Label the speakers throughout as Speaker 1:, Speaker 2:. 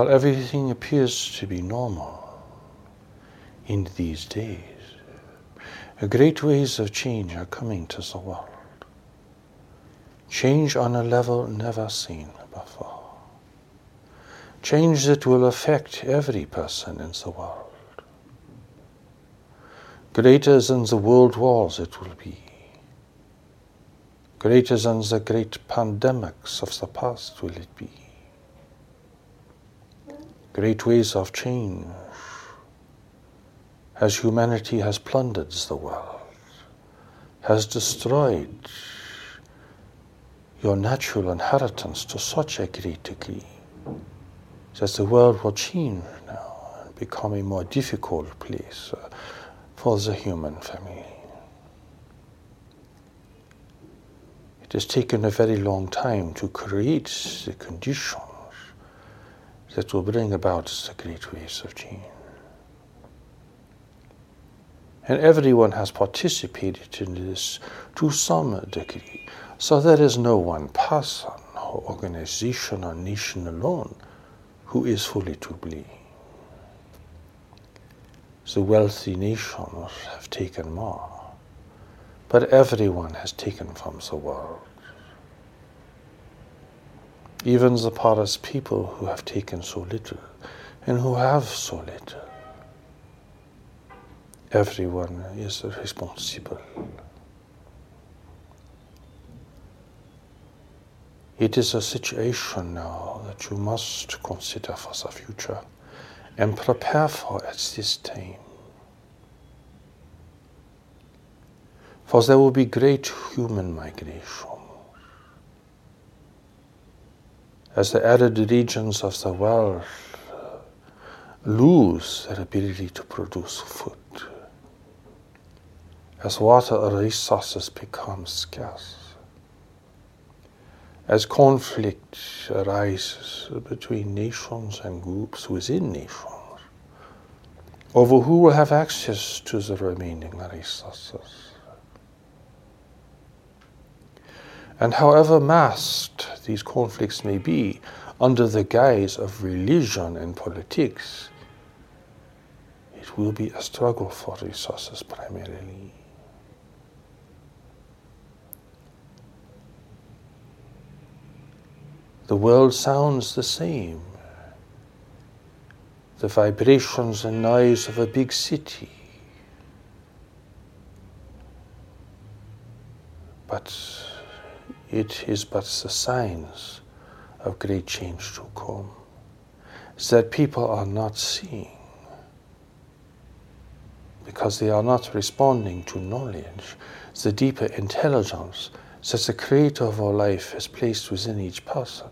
Speaker 1: While everything appears to be normal in these days, great waves of change are coming to the world. Change on a level never seen before. Change that will affect every person in the world. Greater than the world wars it will be. Greater than the great pandemics of the past will it be. Great waves of change as humanity has plundered the world, has destroyed your natural inheritance to such a great degree that the world will change now and become a more difficult place uh, for the human family. It has taken a very long time to create the conditions that will bring about the great waves of change. And everyone has participated in this to some degree. So there is no one person or organization or nation alone who is fully to blame. The wealthy nations have taken more, but everyone has taken from the world. Even the poorest people who have taken so little and who have so little. Everyone is responsible. It is a situation now that you must consider for the future and prepare for at this time. For there will be great human migration. As the arid regions of the world uh, lose their ability to produce food, as water resources become scarce as conflict arises between nations and groups within nations over who will have access to the remaining resources. And however masked these conflicts may be under the guise of religion and politics, it will be a struggle for resources primarily. The world sounds the same. The vibrations and noise of a big city. But it is but the signs of great change to come. that people are not seeing because they are not responding to knowledge, the deeper intelligence that the Creator of our life has placed within each person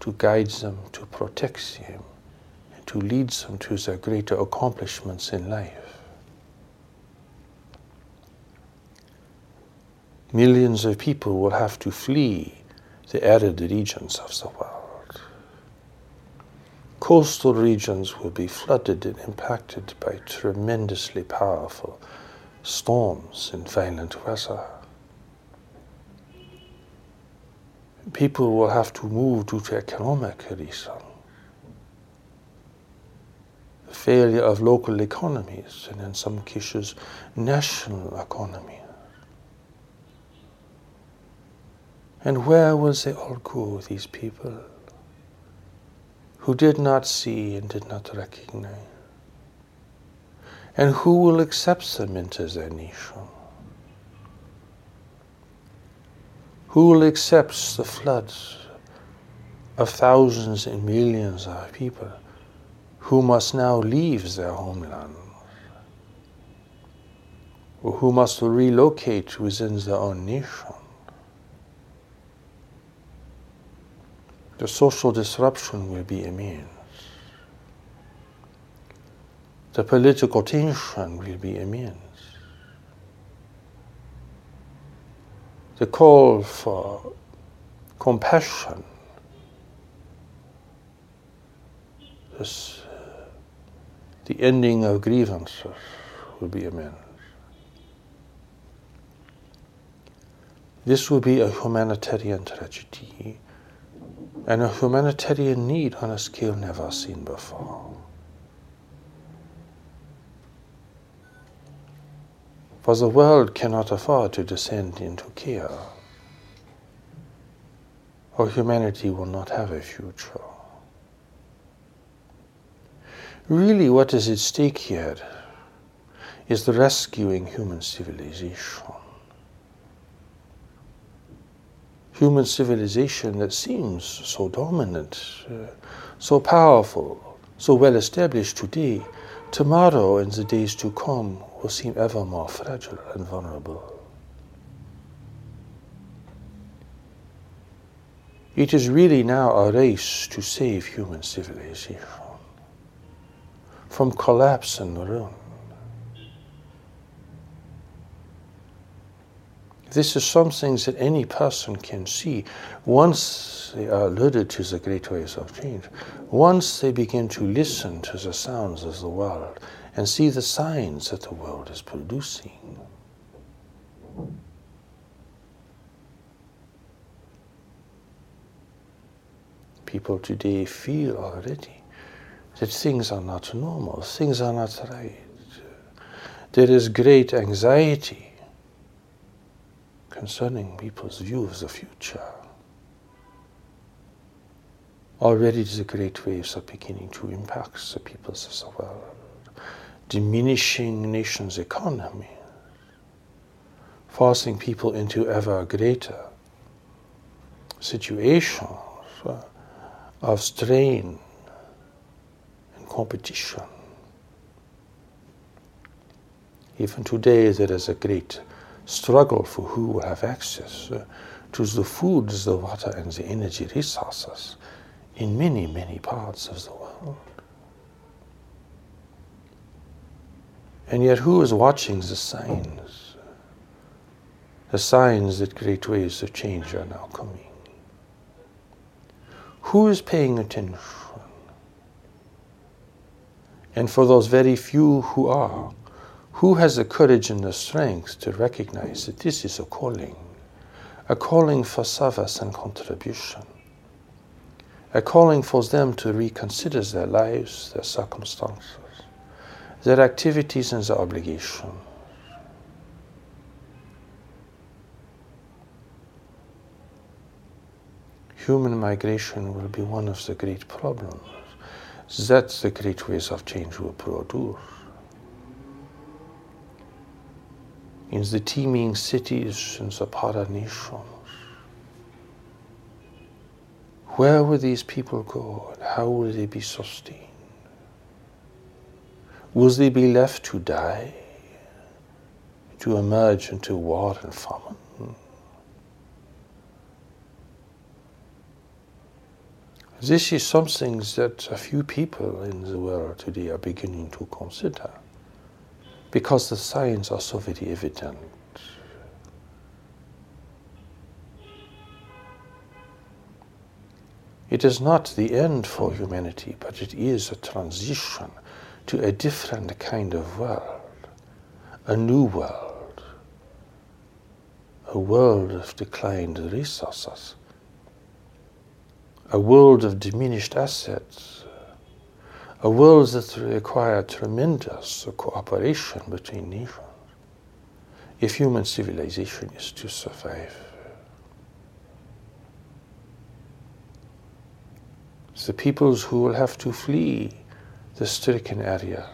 Speaker 1: to guide them, to protect them, and to lead them to their greater accomplishments in life. Millions of people will have to flee the arid regions of the world. Coastal regions will be flooded and impacted by tremendously powerful storms and violent weather. people will have to move due to economic reason. The failure of local economies and in some cases national economies. And where will they all go, these people who did not see and did not recognize? And who will accept them into their nation? Who will accept the floods of thousands and millions of people who must now leave their homeland? Or who must relocate within their own nation? The social disruption will be immense. The political tension will be immense. the call for compassion, this, the ending of grievances will be immense. This will be a humanitarian tragedy and a humanitarian need on a scale never seen before. For the world cannot afford to descend into chaos, or humanity will not have a future. Really, what is at stake here is the rescuing human civilization. Human civilization that seems so dominant, uh, so powerful, so well established today, tomorrow and the days to come will seem ever more fragile and vulnerable. It is really now a race to save human civilization from collapse and ruin. This is something that any person can see once uh, they are alluded to the great waves of change, once they begin to listen to the sounds of the world and see the signs that the world is producing. People today feel already that things are not normal, things are not right. There is great anxiety concerning people's view of the future. Already the great waves are beginning to impact the peoples of the world, diminishing nations' economies, forcing people into ever greater situations uh, of strain and competition. Even today, there is a great struggle for who will have access uh, to the foods, the water, and the energy resources in many, many parts of the world. And yet, who is watching the signs? The signs that great waves of change are now coming. Who is paying attention? And for those very few who are, who has the courage and the strength to recognize that this is a calling? A calling for service and contribution. A calling for them to reconsider their lives, their circumstances, their activities, and their obligations. Human migration will be one of the great problems that the great waves of change will produce. In the teeming cities and the para nations. Where will these people go and how will they be sustained? Will they be left to die, to emerge into war and famine? This is something that a few people in the world today are beginning to consider because the signs are so very evident. It is not the end for humanity, but it is a transition to a different kind of world, a new world, a world of declined resources, a world of diminished assets a world that requires tremendous cooperation between nations if human civilization is to survive. The peoples who will have to flee the stricken areas,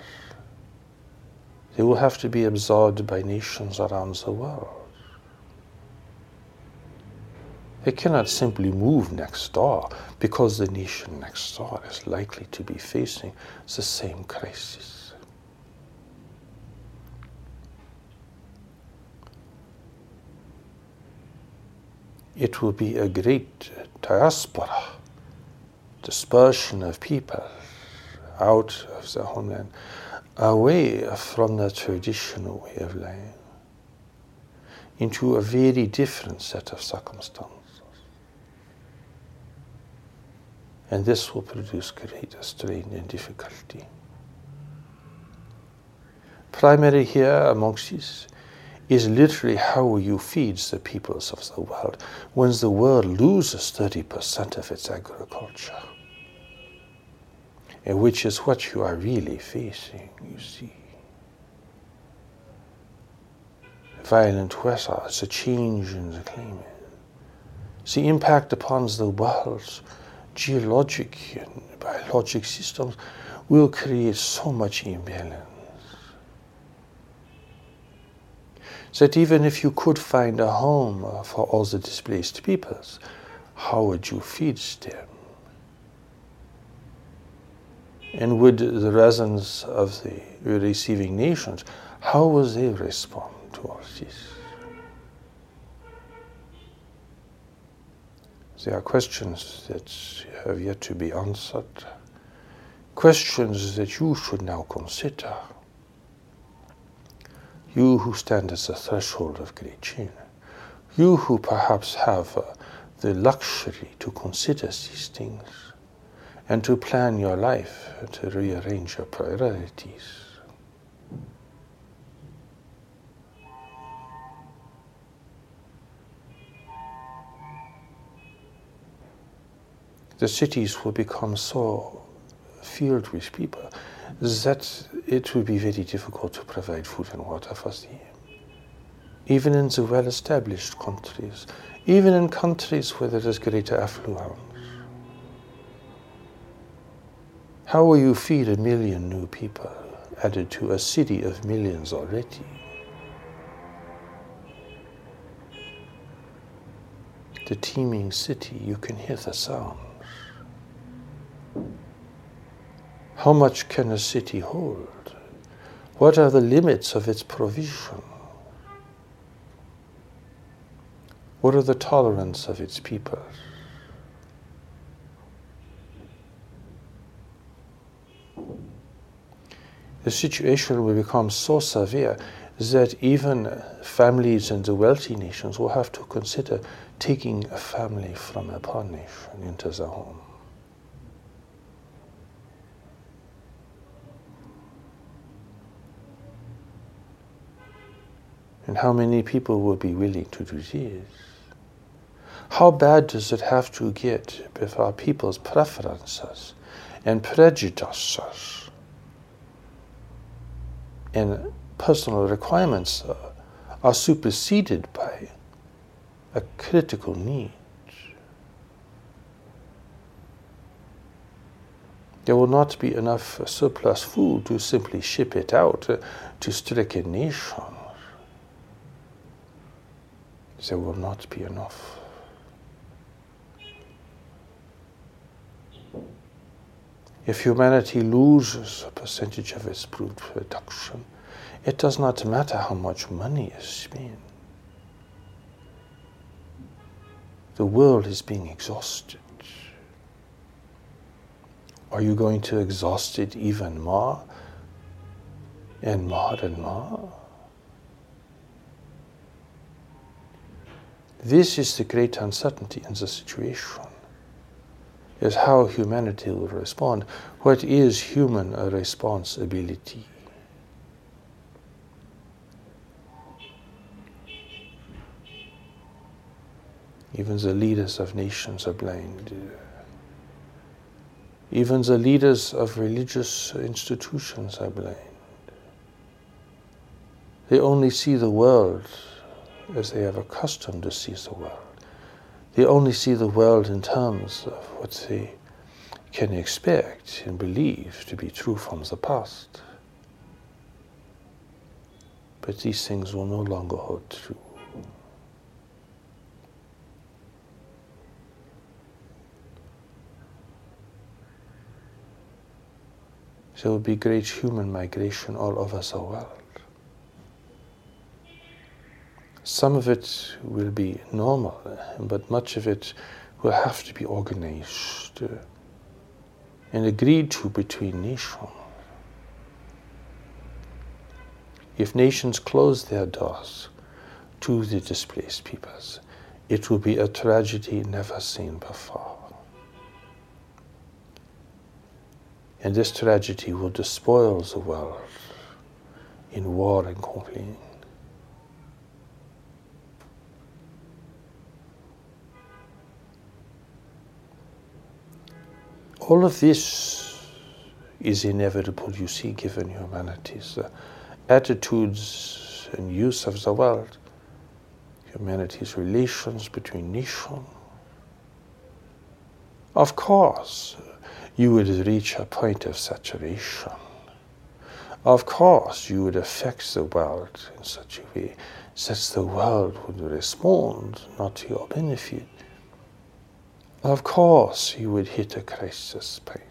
Speaker 1: they will have to be absorbed by nations around the world. They cannot simply move next door because the nation next door is likely to be facing the same crisis. It will be a great diaspora, dispersion of people out of their homeland, away from the traditional way of life, into a very different set of circumstances. And this will produce greater strain and difficulty. Primary here amongst us is literally how you feed the peoples of the world when the world loses 30% of its agriculture. And which is what you are really facing, you see. Violent weather a change in the climate. The impact upon the world's geologic and biologic systems will create so much imbalance. that even if you could find a home for all the displaced peoples, how would you feed them? And would the residents of the receiving nations, how would they respond to all this? There are questions that have yet to be answered, questions that you should now consider. You who stand at the threshold of great change, you who perhaps have uh, the luxury to consider these things and to plan your life, to rearrange your priorities. The cities will become so filled with people that it will be very difficult to provide food and water for them. Even in the well established countries, even in countries where there is greater affluence. How will you feed a million new people added to a city of millions already? The teeming city, you can hear the sound. How much can a city hold? What are the limits of its provision? What are the tolerance of its people? The situation will become so severe that even families in the wealthy nations will have to consider taking a family from a poor nation into their home. And how many people will be willing to do this? How bad does it have to get before people's preferences and prejudices and personal requirements are superseded by a critical need? There will not be enough surplus food to simply ship it out to stricken nations there will not be enough. If humanity loses a percentage of its production, it does not matter how much money is spent. The world is being exhausted. Are you going to exhaust it even more and more and more? This is the great uncertainty in the situation, is how humanity will respond. What is human responsibility? Even the leaders of nations are blind. Even the leaders of religious institutions are blind. They only see the world as they have accustomed to see the world. They only see the world in terms of what they can expect and believe to be true from the past. But these things will no longer hold true. There will be great human migration all over the world. Some of it will be normal, but much of it will have to be organized and agreed to between nations. If nations close their doors to the displaced peoples, it will be a tragedy never seen before. And this tragedy will despoil the world in war and conflict. All of this is inevitable, you see, given humanity's uh, attitudes and use of the world, humanity's relations between nations. Of course, you would reach a point of saturation. Of course, you would affect the world in such a way that the world would respond not to your benefit, of course, you would hit a crisis point.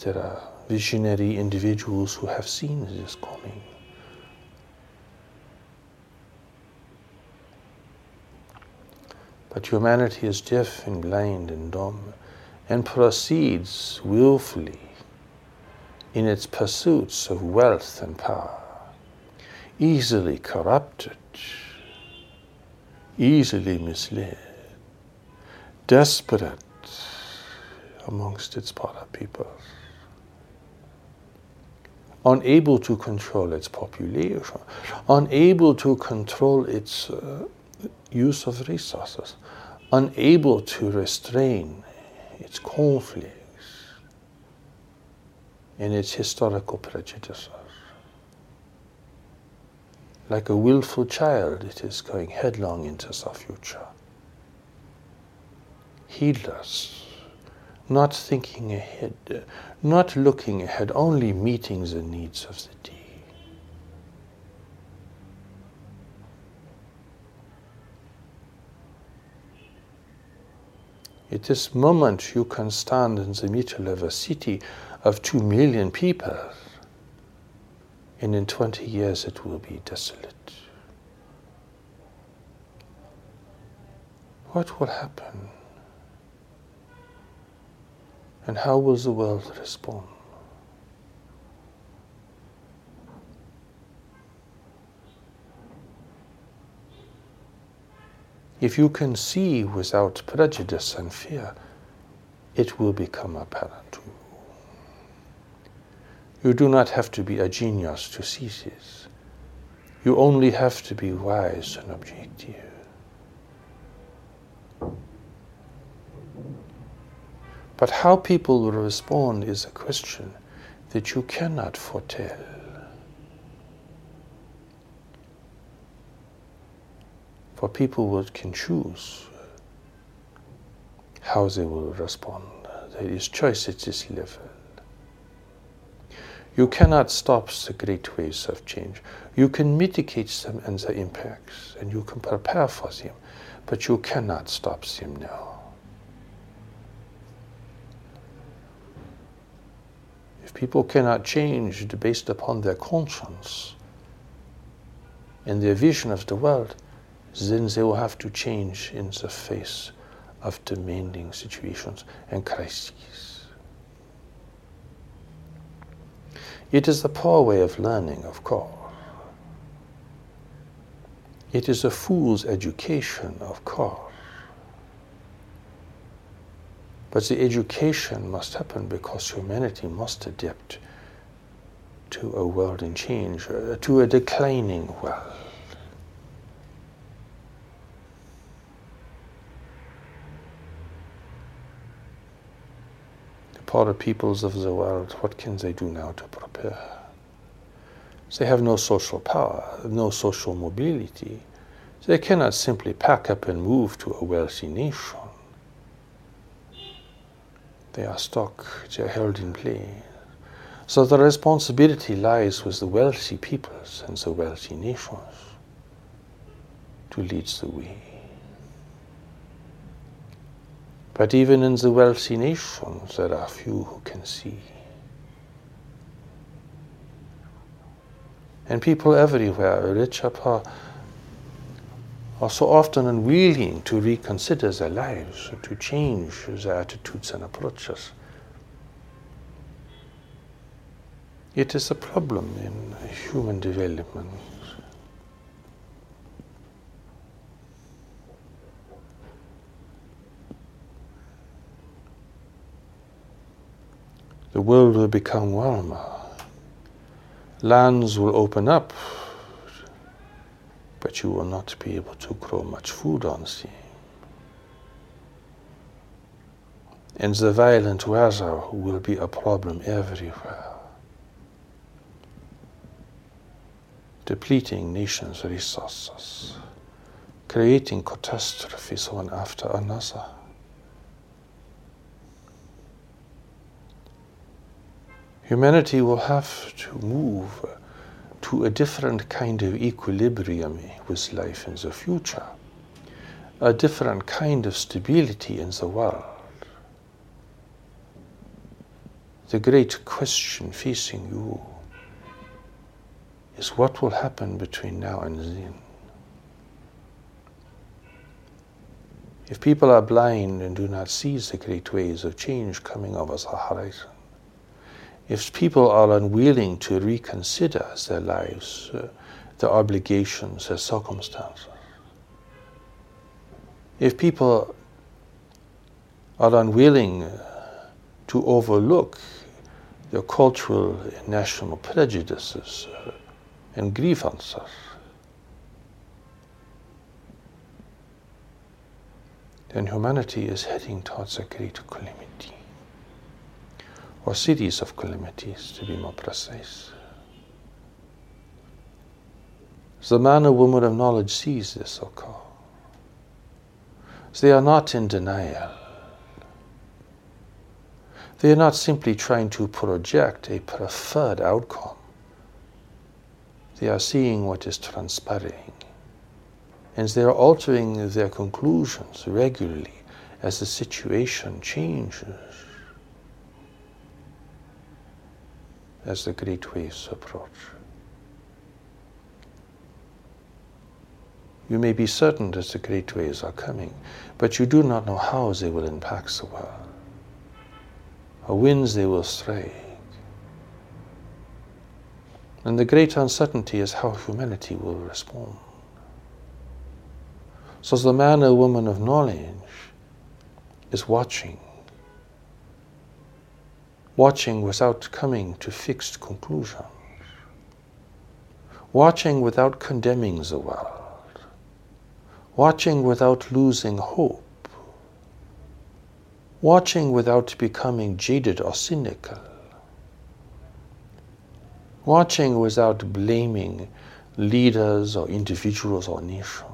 Speaker 1: There are visionary individuals who have seen this coming. But humanity is deaf and blind and dumb and proceeds willfully in its pursuits of wealth and power, easily corrupted easily misled, desperate amongst its para peoples, unable to control its population, unable to control its uh, use of resources, unable to restrain its conflicts and its historical prejudices. Like a willful child, it is going headlong into the future. Heedless, not thinking ahead, not looking ahead, only meeting the needs of the day. At this moment, you can stand in the middle of a city of two million people and in 20 years it will be desolate. What will happen? And how will the world respond? If you can see without prejudice and fear, it will become apparent to you. You do not have to be a genius to see this. You only have to be wise and objective. But how people will respond is a question that you cannot foretell. For people can choose how they will respond. There is choice at this level. You cannot stop the great waves of change. You can mitigate them and their impacts, and you can prepare for them, but you cannot stop them now. If people cannot change based upon their conscience and their vision of the world, then they will have to change in the face of demanding situations and crises. It is a poor way of learning, of course. It is a fool's education, of course. But the education must happen because humanity must adapt to a world in change, uh, to a declining world. Poorer peoples of the world, what can they do now to prepare? They have no social power, no social mobility. They cannot simply pack up and move to a wealthy nation. They are stuck, they are held in place. So the responsibility lies with the wealthy peoples and the wealthy nations to lead the way. But even in the wealthy nations, there are few who can see. And people everywhere, rich or poor, are so often unwilling to reconsider their lives, to change their attitudes and approaches. It is a problem in human development. The world will become warmer. Lands will open up, but you will not be able to grow much food on sea. and the violent weather will be a problem everywhere. Depleting nations' resources, creating catastrophes one after another. Humanity will have to move to a different kind of equilibrium with life in the future, a different kind of stability in the world. The great question facing you is what will happen between now and then. If people are blind and do not see the great waves of change coming over the horizon, if people are unwilling to reconsider their lives, uh, their obligations, their circumstances, if people are unwilling uh, to overlook their cultural and national prejudices uh, and grievances, then humanity is heading towards a great calamity or series of calamities to be more precise. The man or woman of knowledge sees this occur. So they are not in denial. They are not simply trying to project a preferred outcome. They are seeing what is transpiring. And they are altering their conclusions regularly as the situation changes. As the great waves approach. You may be certain that the great waves are coming, but you do not know how they will impact the world, or winds they will strike. And the great uncertainty is how humanity will respond. So the man or woman of knowledge is watching watching without coming to fixed conclusions, watching without condemning the world, watching without losing hope, watching without becoming jaded or cynical, watching without blaming leaders or individuals or nations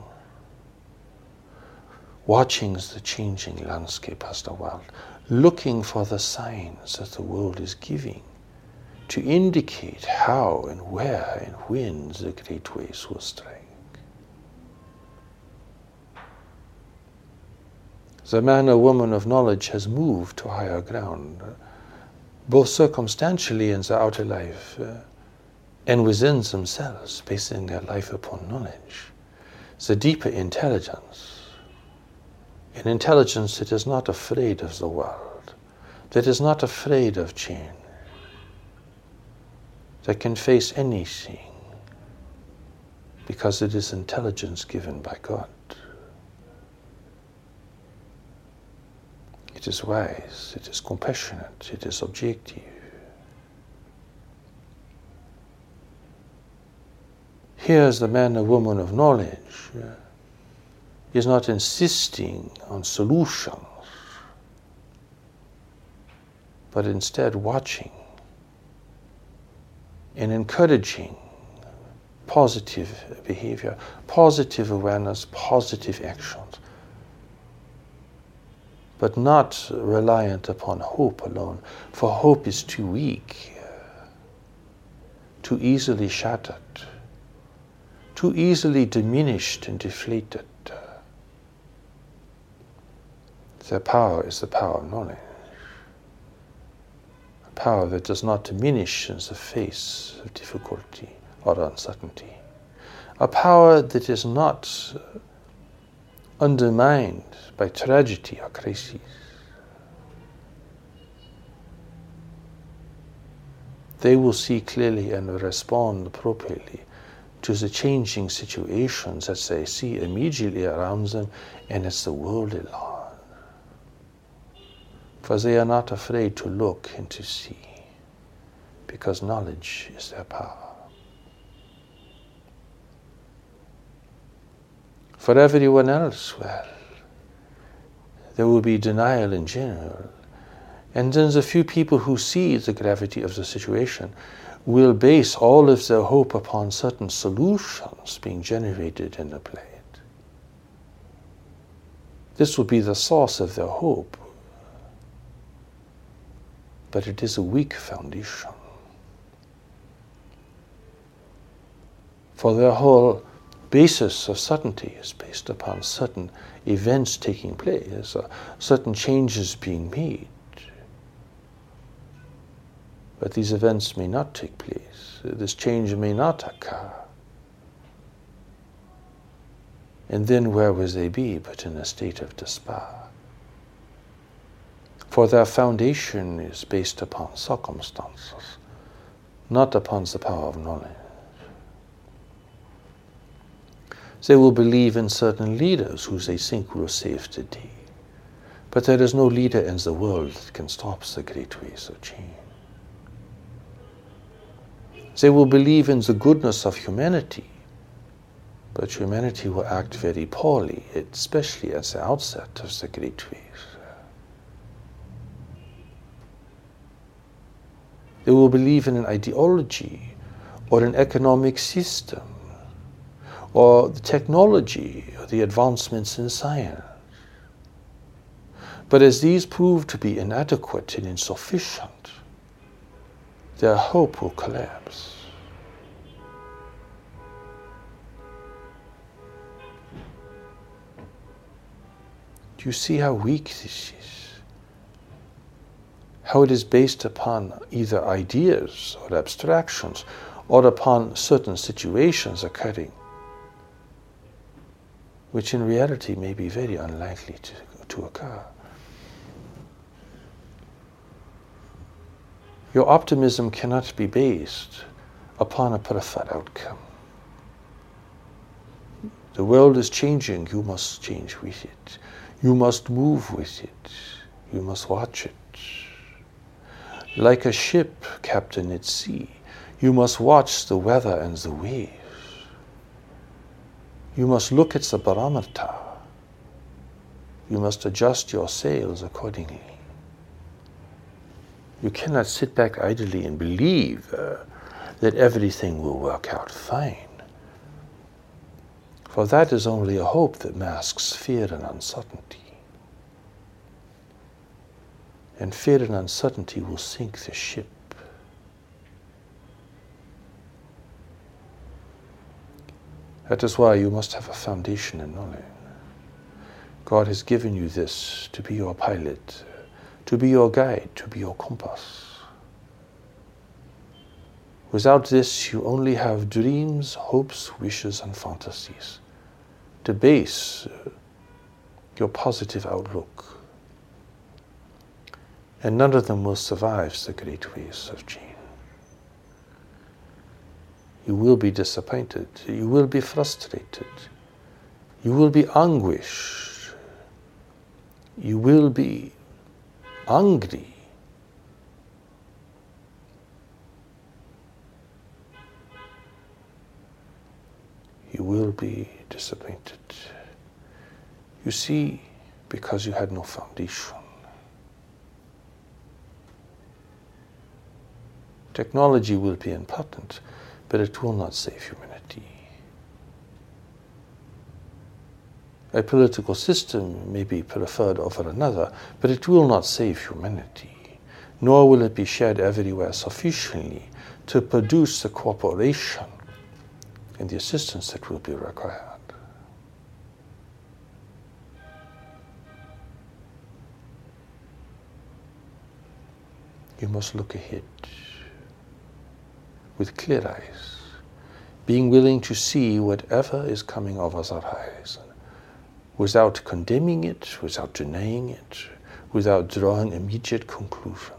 Speaker 1: watching the changing landscape as the world looking for the signs that the world is giving to indicate how and where and when the great waves will strike. The man or woman of knowledge has moved to higher ground, both circumstantially in the outer life uh, and within themselves, basing their life upon knowledge. The deeper intelligence an intelligence that is not afraid of the world, that is not afraid of change, that can face anything because it is intelligence given by God. It is wise, it is compassionate, it is objective. Here is the man or woman of knowledge is not insisting on solutions, but instead watching and encouraging positive behavior, positive awareness, positive actions, but not reliant upon hope alone, for hope is too weak, too easily shattered, too easily diminished and deflated. Their power is the power of knowledge. A power that does not diminish in the face of difficulty or uncertainty. A power that is not undermined by tragedy or crises. They will see clearly and respond appropriately to the changing situations that they see immediately around them and as the world at large for they are not afraid to look and to see, because knowledge is their power. For everyone else, well, there will be denial in general, And then the few people who see the gravity of the situation will base all of their hope upon certain solutions being generated in the plate. This will be the source of their hope. But it is a weak foundation. For their whole basis of certainty is based upon certain events taking place, uh, certain changes being made. But these events may not take place, this change may not occur. And then where would they be but in a state of despair? For their foundation is based upon circumstances, not upon the power of knowledge. They will believe in certain leaders who they think will save the day. But there is no leader in the world that can stop the great waves of change. They will believe in the goodness of humanity, but humanity will act very poorly, especially at the outset of the great waves. They will believe in an ideology or an economic system or the technology or the advancements in science. But as these prove to be inadequate and insufficient, their hope will collapse. Do you see how weak this is? How it is based upon either ideas or abstractions or upon certain situations occurring which in reality may be very unlikely to, to occur. Your optimism cannot be based upon a preferred outcome. The world is changing, you must change with it. You must move with it. You must watch it. Like a ship captain at sea, you must watch the weather and the waves you must look at the barometer. You must adjust your sails accordingly. You cannot sit back idly and believe uh, that everything will work out fine. For that is only a hope that masks fear and uncertainty. And fear and uncertainty will sink the ship. That is why you must have a foundation in knowledge. God has given you this to be your pilot, to be your guide, to be your compass. Without this, you only have dreams, hopes, wishes, and fantasies to base your positive outlook. And none of them will survive the great waves of change. You will be disappointed. You will be frustrated. You will be anguished. You will be angry. You will be disappointed. You see, because you had no foundation. Technology will be important but it will not save humanity. A political system may be preferred over another, but it will not save humanity, nor will it be shared everywhere sufficiently to produce the cooperation and the assistance that will be required. You must look ahead with clear eyes, being willing to see whatever is coming over our eyes, without condemning it, without denying it, without drawing immediate conclusion.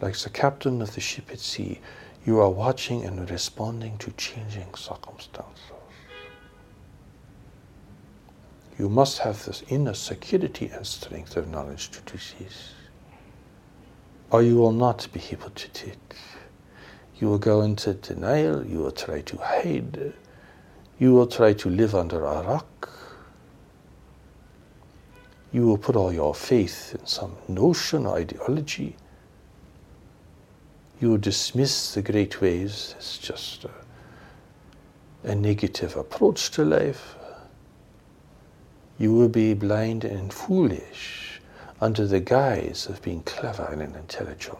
Speaker 1: Like the captain of the ship at sea, you are watching and responding to changing circumstances. You must have this inner security and strength of knowledge to do this or you will not be able to teach. You will go into denial, you will try to hide, you will try to live under a rock. You will put all your faith in some notion or ideology. You will dismiss the great waves as just a, a negative approach to life. You will be blind and foolish under the guise of being clever and intelligent.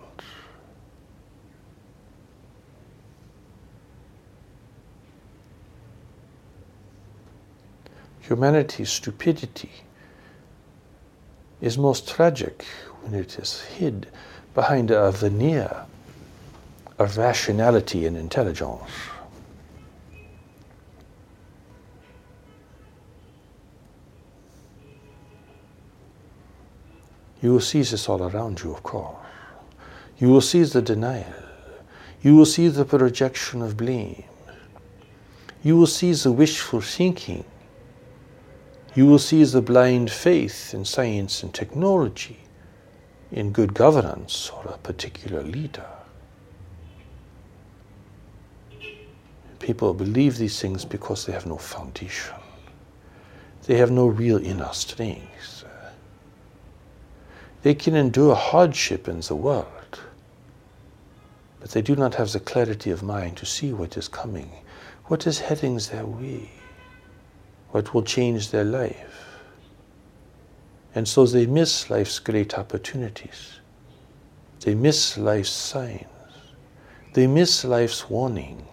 Speaker 1: Humanity's stupidity is most tragic when it is hid behind a veneer of rationality and intelligence. You will see this all around you, of course. You will see the denial. You will see the projection of blame. You will see the wishful thinking you will see the blind faith in science and technology, in good governance or a particular leader. People believe these things because they have no foundation. They have no real inner strength. They can endure hardship in the world, but they do not have the clarity of mind to see what is coming, what is heading their way what will change their life. And so they miss life's great opportunities. They miss life's signs. They miss life's warning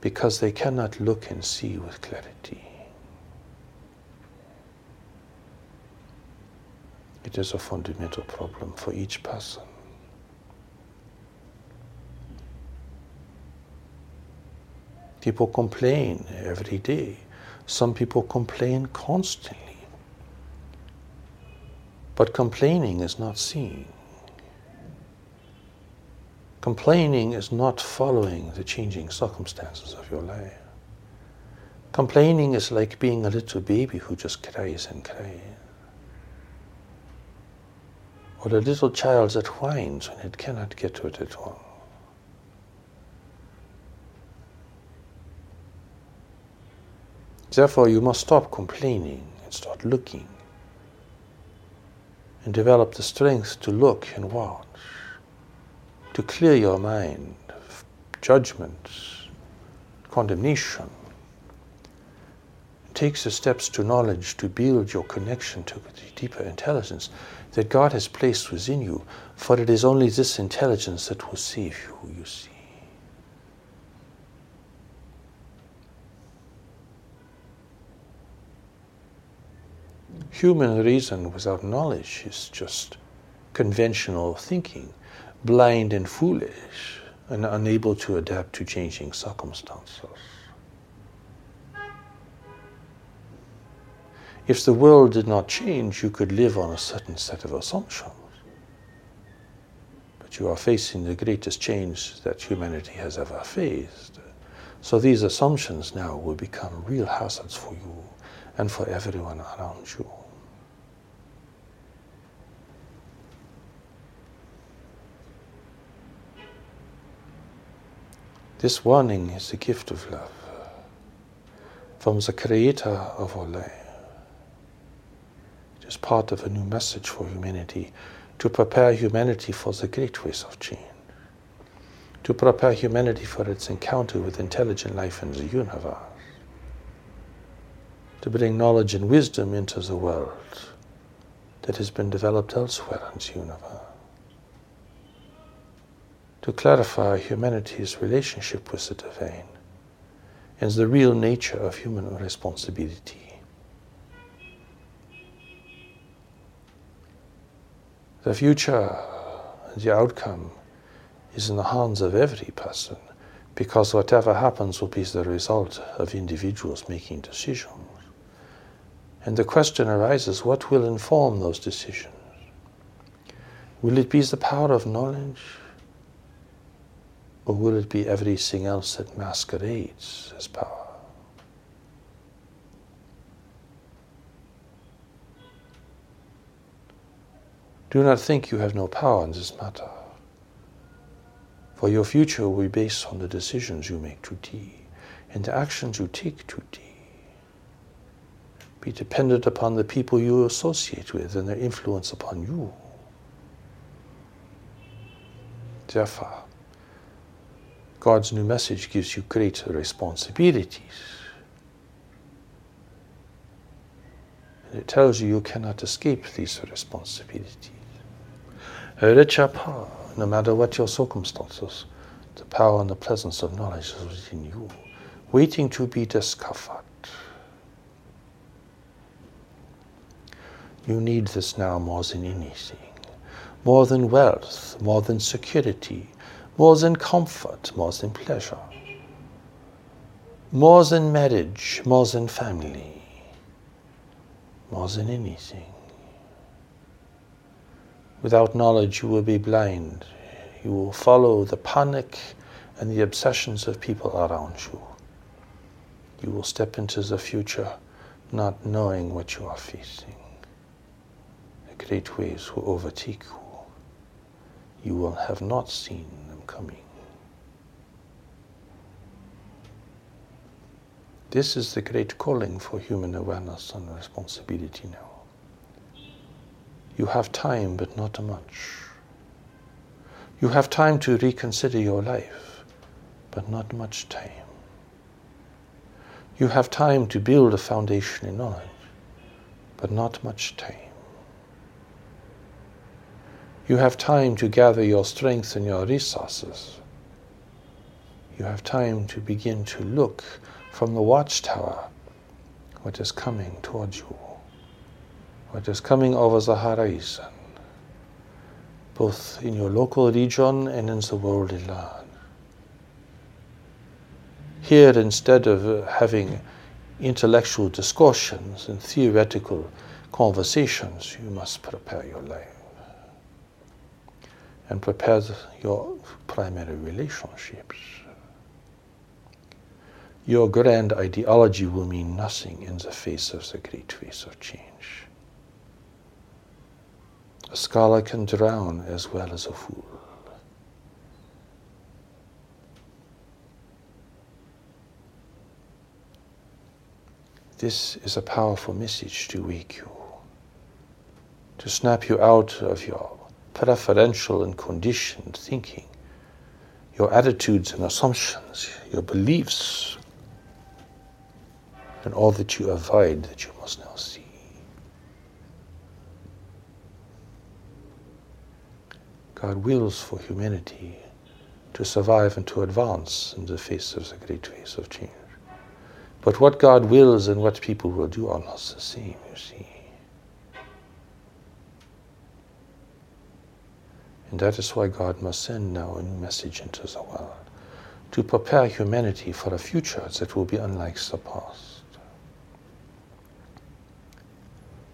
Speaker 1: because they cannot look and see with clarity. It is a fundamental problem for each person. People complain every day some people complain constantly. But complaining is not seeing. Complaining is not following the changing circumstances of your life. Complaining is like being a little baby who just cries and cries. Or the little child that whines when it cannot get what it wants. Therefore, you must stop complaining and start looking and develop the strength to look and watch, to clear your mind of judgment, condemnation. Takes the steps to knowledge to build your connection to the deeper intelligence that God has placed within you, for it is only this intelligence that will save you, you see. Human reason without knowledge is just conventional thinking, blind and foolish, and unable to adapt to changing circumstances. If the world did not change, you could live on a certain set of assumptions. But you are facing the greatest change that humanity has ever faced. So these assumptions now will become real hazards for you and for everyone around you. This warning is a gift of love from the Creator of all life. Is part of a new message for humanity to prepare humanity for the great waves of change, to prepare humanity for its encounter with intelligent life in the universe, to bring knowledge and wisdom into the world that has been developed elsewhere in the universe to clarify humanity's relationship with the divine and the real nature of human responsibility. The future, the outcome, is in the hands of every person because whatever happens will be the result of individuals making decisions. And the question arises what will inform those decisions? Will it be the power of knowledge? Or will it be everything else that masquerades as power? Do not think you have no power in this matter, for your future will be based on the decisions you make today and the actions you take today. be dependent upon the people you associate with and their influence upon you. Therefore, God's new message gives you great responsibilities. And it tells you you cannot escape these responsibilities. No matter what your circumstances, the power and the presence of knowledge is within you, waiting to be discovered. You need this now more than anything, more than wealth, more than security, more than comfort, more than pleasure, more than marriage, more than family, more than anything. Without knowledge, you will be blind. You will follow the panic and the obsessions of people around you. You will step into the future not knowing what you are facing The great waves will overtake you. You will have not seen them coming. This is the great calling for human awareness and responsibility now. You have time, but not much. You have time to reconsider your life, but not much time. You have time to build a foundation in knowledge, but not much time. You have time to gather your strength and your resources. You have time to begin to look from the watchtower what is coming towards you, what is coming over the horizon, both in your local region and in the world at large. Here, instead of uh, having intellectual discussions and theoretical conversations, you must prepare your life and prepare your primary relationships. Your grand ideology will mean nothing in the face of the great waves of change. A scholar can drown as well as a fool. This is a powerful message to wake you, to snap you out of your preferential and conditioned thinking, your attitudes and assumptions, your beliefs, and all that you avoid that you must now see. God wills for humanity to survive and to advance in the face of the great waves of change. But what God wills and what people will do are not the same, you see. And that is why God must send now a new message into the world to prepare humanity for a future that will be unlike the past.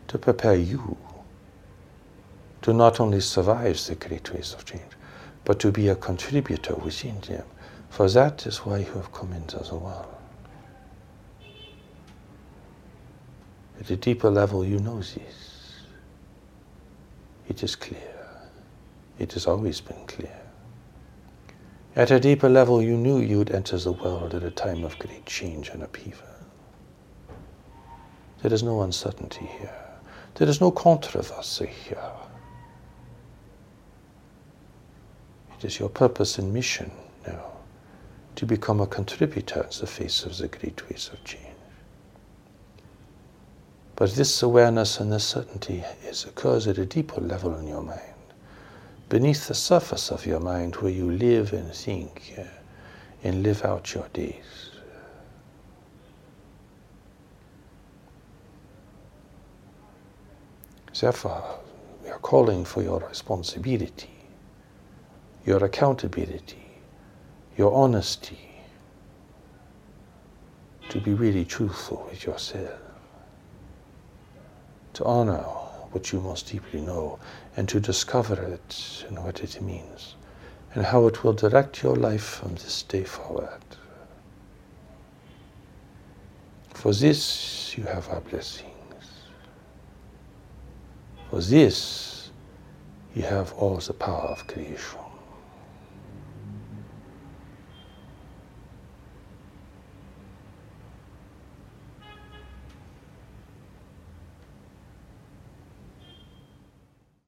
Speaker 1: To prepare you to not only survive the great waves of change, but to be a contributor within them. For that is why you have come into the world. At a deeper level, you know this. It is clear. It has always been clear. At a deeper level, you knew you would enter the world at a time of great change and upheaval. There is no uncertainty here. There is no controversy here. It is your purpose and mission now to become a contributor in the face of the great waves of change. But this awareness and this certainty is, occurs at a deeper level in your mind beneath the surface of your mind where you live and think uh, and live out your days. Therefore, we are calling for your responsibility, your accountability, your honesty, to be really truthful with yourself, to honor what you most deeply know and to discover it and what it means and how it will direct your life from this day forward. For this you have our blessings. For this you have all the power of creation.